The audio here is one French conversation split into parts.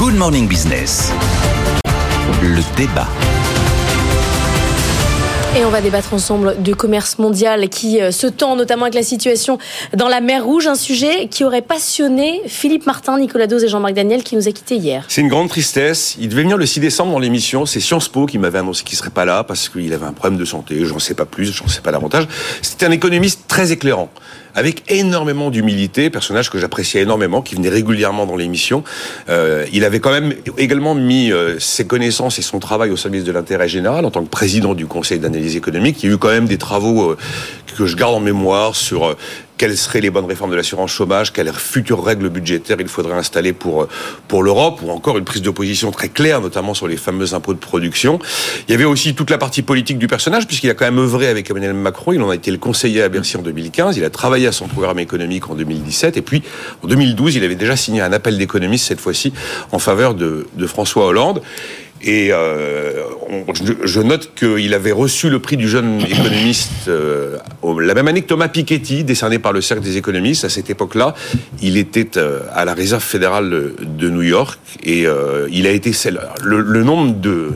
Good Morning Business. Le débat. Et on va débattre ensemble du commerce mondial qui euh, se tend notamment avec la situation dans la mer Rouge, un sujet qui aurait passionné Philippe Martin, Nicolas Dose et Jean-Marc Daniel qui nous a quittés hier. C'est une grande tristesse. Il devait venir le 6 décembre dans l'émission. C'est Sciences Po qui m'avait annoncé qu'il serait pas là parce qu'il avait un problème de santé. J'en sais pas plus, j'en sais pas davantage. C'était un économiste très éclairant avec énormément d'humilité, personnage que j'appréciais énormément, qui venait régulièrement dans l'émission. Euh, il avait quand même également mis euh, ses connaissances et son travail au service de l'intérêt général en tant que président du Conseil d'analyse économique. Il y a eu quand même des travaux euh, que je garde en mémoire sur euh, quelles seraient les bonnes réformes de l'assurance chômage, quelles futures règles budgétaires il faudrait installer pour, pour l'Europe, ou encore une prise de position très claire, notamment sur les fameux impôts de production. Il y avait aussi toute la partie politique du personnage, puisqu'il a quand même œuvré avec Emmanuel Macron, il en a été le conseiller à Bercy en 2015, il a travaillé à son programme économique en 2017, et puis en 2012, il avait déjà signé un appel d'économistes, cette fois-ci, en faveur de François Hollande. Et euh, je, note qu'il avait reçu le prix du jeune économiste euh, la même année que Thomas Piketty, décerné par le Cercle des économistes. À cette époque-là, il était euh, à la Réserve fédérale de New York et il a été le, le nombre de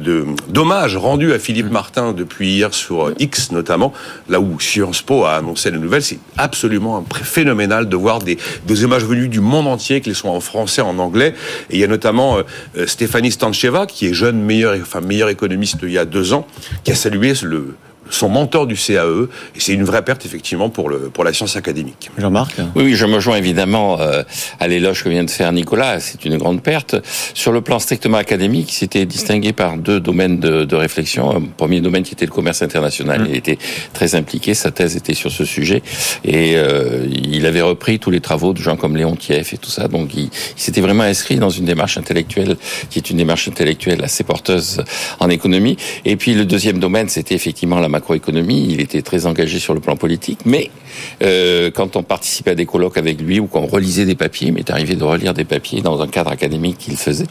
d'hommage rendu à Philippe. Martin depuis hier sur X notamment, là où Sciences Po a annoncé la nouvelle, c'est absolument phénoménal de voir des, hommages venus du monde entier, qu'ils soient en français, en anglais. Et il y a notamment euh, Stéphanie Stancheva, qui est jeune meilleur, enfin meilleur économiste il y a deux ans, qui a salué le son mentor du CAE, et c'est une vraie perte effectivement pour, le, pour la science académique. Jean-Marc oui, oui, je me joins évidemment euh, à l'éloge que vient de faire Nicolas, c'est une grande perte. Sur le plan strictement académique, il s'était distingué par deux domaines de, de, réflexion. Un premier domaine qui était le commerce international, mmh. il était très impliqué, sa thèse était sur ce sujet, et euh, il avait repris tous les travaux de gens comme Léon Tief et tout ça, donc il, il s'était vraiment inscrit dans une démarche intellectuelle qui est une démarche intellectuelle assez porteuse en économie. Et puis le deuxième domaine, c'était effectivement la macroéconomie, il était très engagé sur le plan politique, mais euh, quand on participait à des colloques avec lui ou qu'on relisait des papiers, il m'est arrivé de relire des papiers dans un cadre académique qu'il faisait.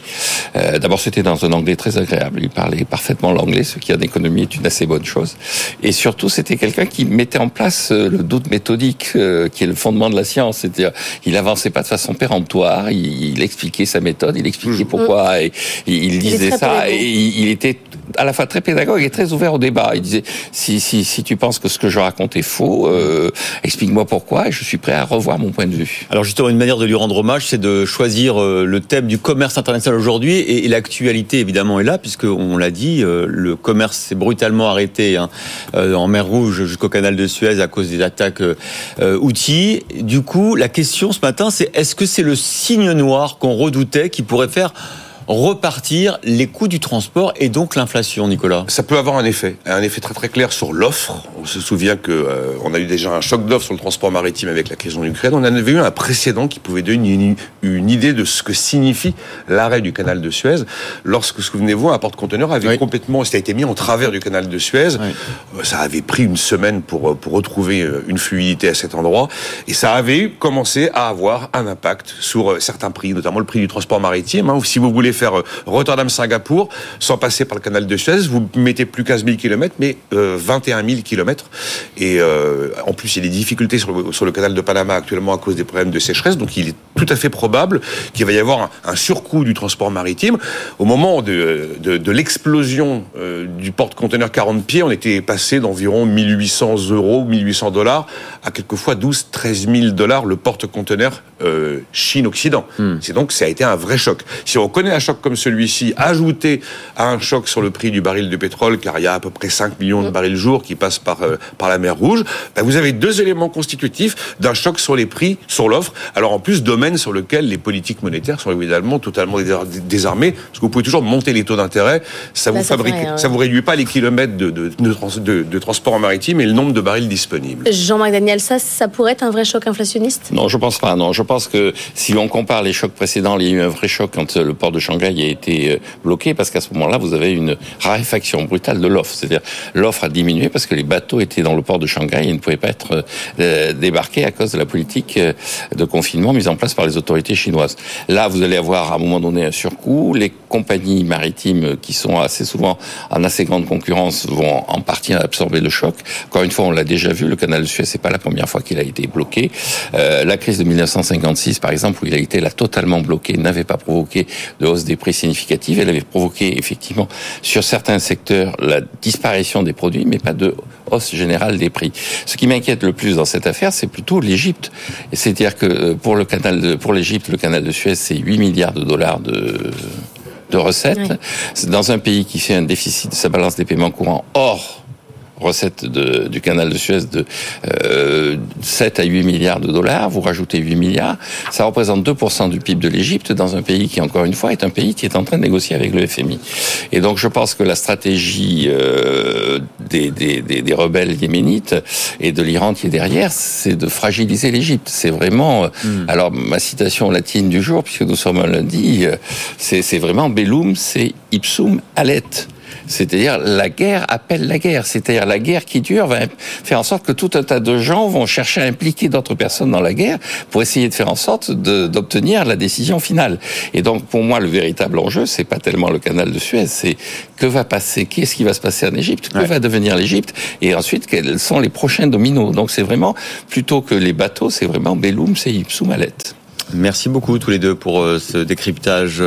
Euh, D'abord, c'était dans un anglais très agréable, il parlait parfaitement l'anglais, ce qui en économie est une assez bonne chose. Et surtout, c'était quelqu'un qui mettait en place euh, le doute méthodique, euh, qui est le fondement de la science. C'est-à-dire, il avançait pas de façon péremptoire, il, il expliquait sa méthode, il expliquait mmh. pourquoi, et, il disait ça, et il, il était à la fois très pédagogue et très ouvert au débat. Il disait si, si, si tu penses que ce que je raconte est faux, euh, explique-moi pourquoi et je suis prêt à revoir mon point de vue. Alors justement, une manière de lui rendre hommage, c'est de choisir euh, le thème du commerce international aujourd'hui et, l'actualité évidemment est là puisque on l'a dit, euh, le commerce s'est brutalement arrêté hein, euh, en mer Rouge jusqu'au canal de Suez à cause des attaques euh, outils. Du coup, la question ce matin, c'est est-ce que c'est le signe noir qu'on redoutait qui pourrait faire repartir les coûts du transport et donc l'inflation, Nicolas Ça peut avoir un effet, un effet très très clair sur l'offre. On se souvient que euh, on a eu déjà un choc d'offre sur le transport maritime avec la crise en Ukraine. On en avait eu un précédent qui pouvait donner une, une idée de ce que signifie l'arrêt du canal de Suez. Lorsque, souvenez-vous, un porte-conteneur avait oui. complètement, ça a été mis en travers du canal de Suez. Oui. Euh, ça avait pris une semaine pour pour retrouver euh, une fluidité à cet endroit et ça avait commencé à avoir un impact sur certains prix, notamment le prix du transport maritime. Hein, si vous voulez faire euh, Rotterdam-Singapour sans passer par le canal de Suez. Vous mettez plus 15 000 km, mais euh, 21 000 km. Et euh, en plus, il y a des difficultés sur le, sur le, canal de Panama actuellement à cause des problèmes de sécheresse. Donc, il est tout à fait probable qu'il va y avoir un, un, surcoût du transport maritime. Au moment de, de, de l'explosion euh, du porte-conteneur 40 pieds, on était passé d'environ 1800 euros, 1800 dollars à quelquefois 12, 13 000 dollars le porte-conteneur euh, Chine-Occident. Hmm. C'est donc, ça a été un vrai choc. Si on connaît un choc comme celui-ci, ajouté à un choc sur le prix du baril de pétrole, car il y a à peu près 5 millions de barils jour qui passent par, euh, par la mer Rouge, ben vous avez deux éléments constitutifs d'un choc sur les prix, sur l'offre. Alors en plus, domaine sur lequel les politiques monétaires sont évidemment totalement désarmées, parce que vous pouvez toujours monter les taux d'intérêt, ça vous fabrique, vrai, ça vous réduit pas les kilomètres de, de, de, de, transport en maritime et le nombre de barils disponibles. Jean-Marc Daniel, ça, ça pourrait être un vrai choc inflationniste? Non, je pense pas. Non, je pense que si on compare les chocs précédents, il y a eu un vrai choc quand le port de Shanghai a été euh, bloqué parce qu'à ce moment-là, vous avez une raréfaction brutale de l'offre. C'est-à-dire l'offre a diminué parce que les bateaux étaient dans le port de Shanghai et ne pouvaient pas être euh, débarqués à cause de la politique euh, de confinement mise en place par les autorités chinoises. Là, vous allez avoir à un moment donné un surcoût. Compagnies maritimes qui sont assez souvent en assez grande concurrence vont en partie absorber le choc. Encore une fois, on l'a déjà vu, le canal de Suez, c'est pas la première fois qu'il a été bloqué. Euh, la crise de 1956, par exemple, où il a été là totalement bloqué, n'avait pas provoqué de hausse des prix significative. Elle avait provoqué effectivement sur certains secteurs la disparition des produits, mais pas de hausse générale des prix. Ce qui m'inquiète le plus dans cette affaire, c'est plutôt l'Égypte. C'est-à-dire que euh, pour le canal pour l'Égypte, le canal de Suez, c'est 8 milliards de dollars de de recettes. Dans un pays qui fait un déficit de sa balance des paiements courants hors recette de, du canal de Suez de euh, 7 à 8 milliards de dollars, vous rajoutez 8 milliards, ça représente 2% du PIB de l'Égypte dans un pays qui, encore une fois, est un pays qui est en train de négocier avec le FMI. Et donc je pense que la stratégie euh, des, des, des, des, rebelles yéménites et de l'Iran qui est derrière, c'est de fragiliser l'Égypte. C'est vraiment... Mm. Alors ma citation latine du jour, puisque nous sommes un lundi, euh, c'est vraiment Bellum, c'est ipsum alet. C'est-à-dire la guerre appelle la guerre. C'est-à-dire la guerre qui dure va faire en sorte que tout un tas de gens vont chercher à impliquer d'autres personnes dans la guerre pour essayer de faire en sorte d'obtenir la décision finale. Et donc pour moi le véritable enjeu c'est pas tellement le canal de Suez, c'est que va passer, qu'est-ce qui va se passer en Égypte, que ouais. va devenir l'Égypte, et ensuite quels sont les prochains dominos. Donc c'est vraiment plutôt que les bateaux, c'est vraiment Bellum, c'est Ipsum. Merci beaucoup tous les deux pour ce décryptage.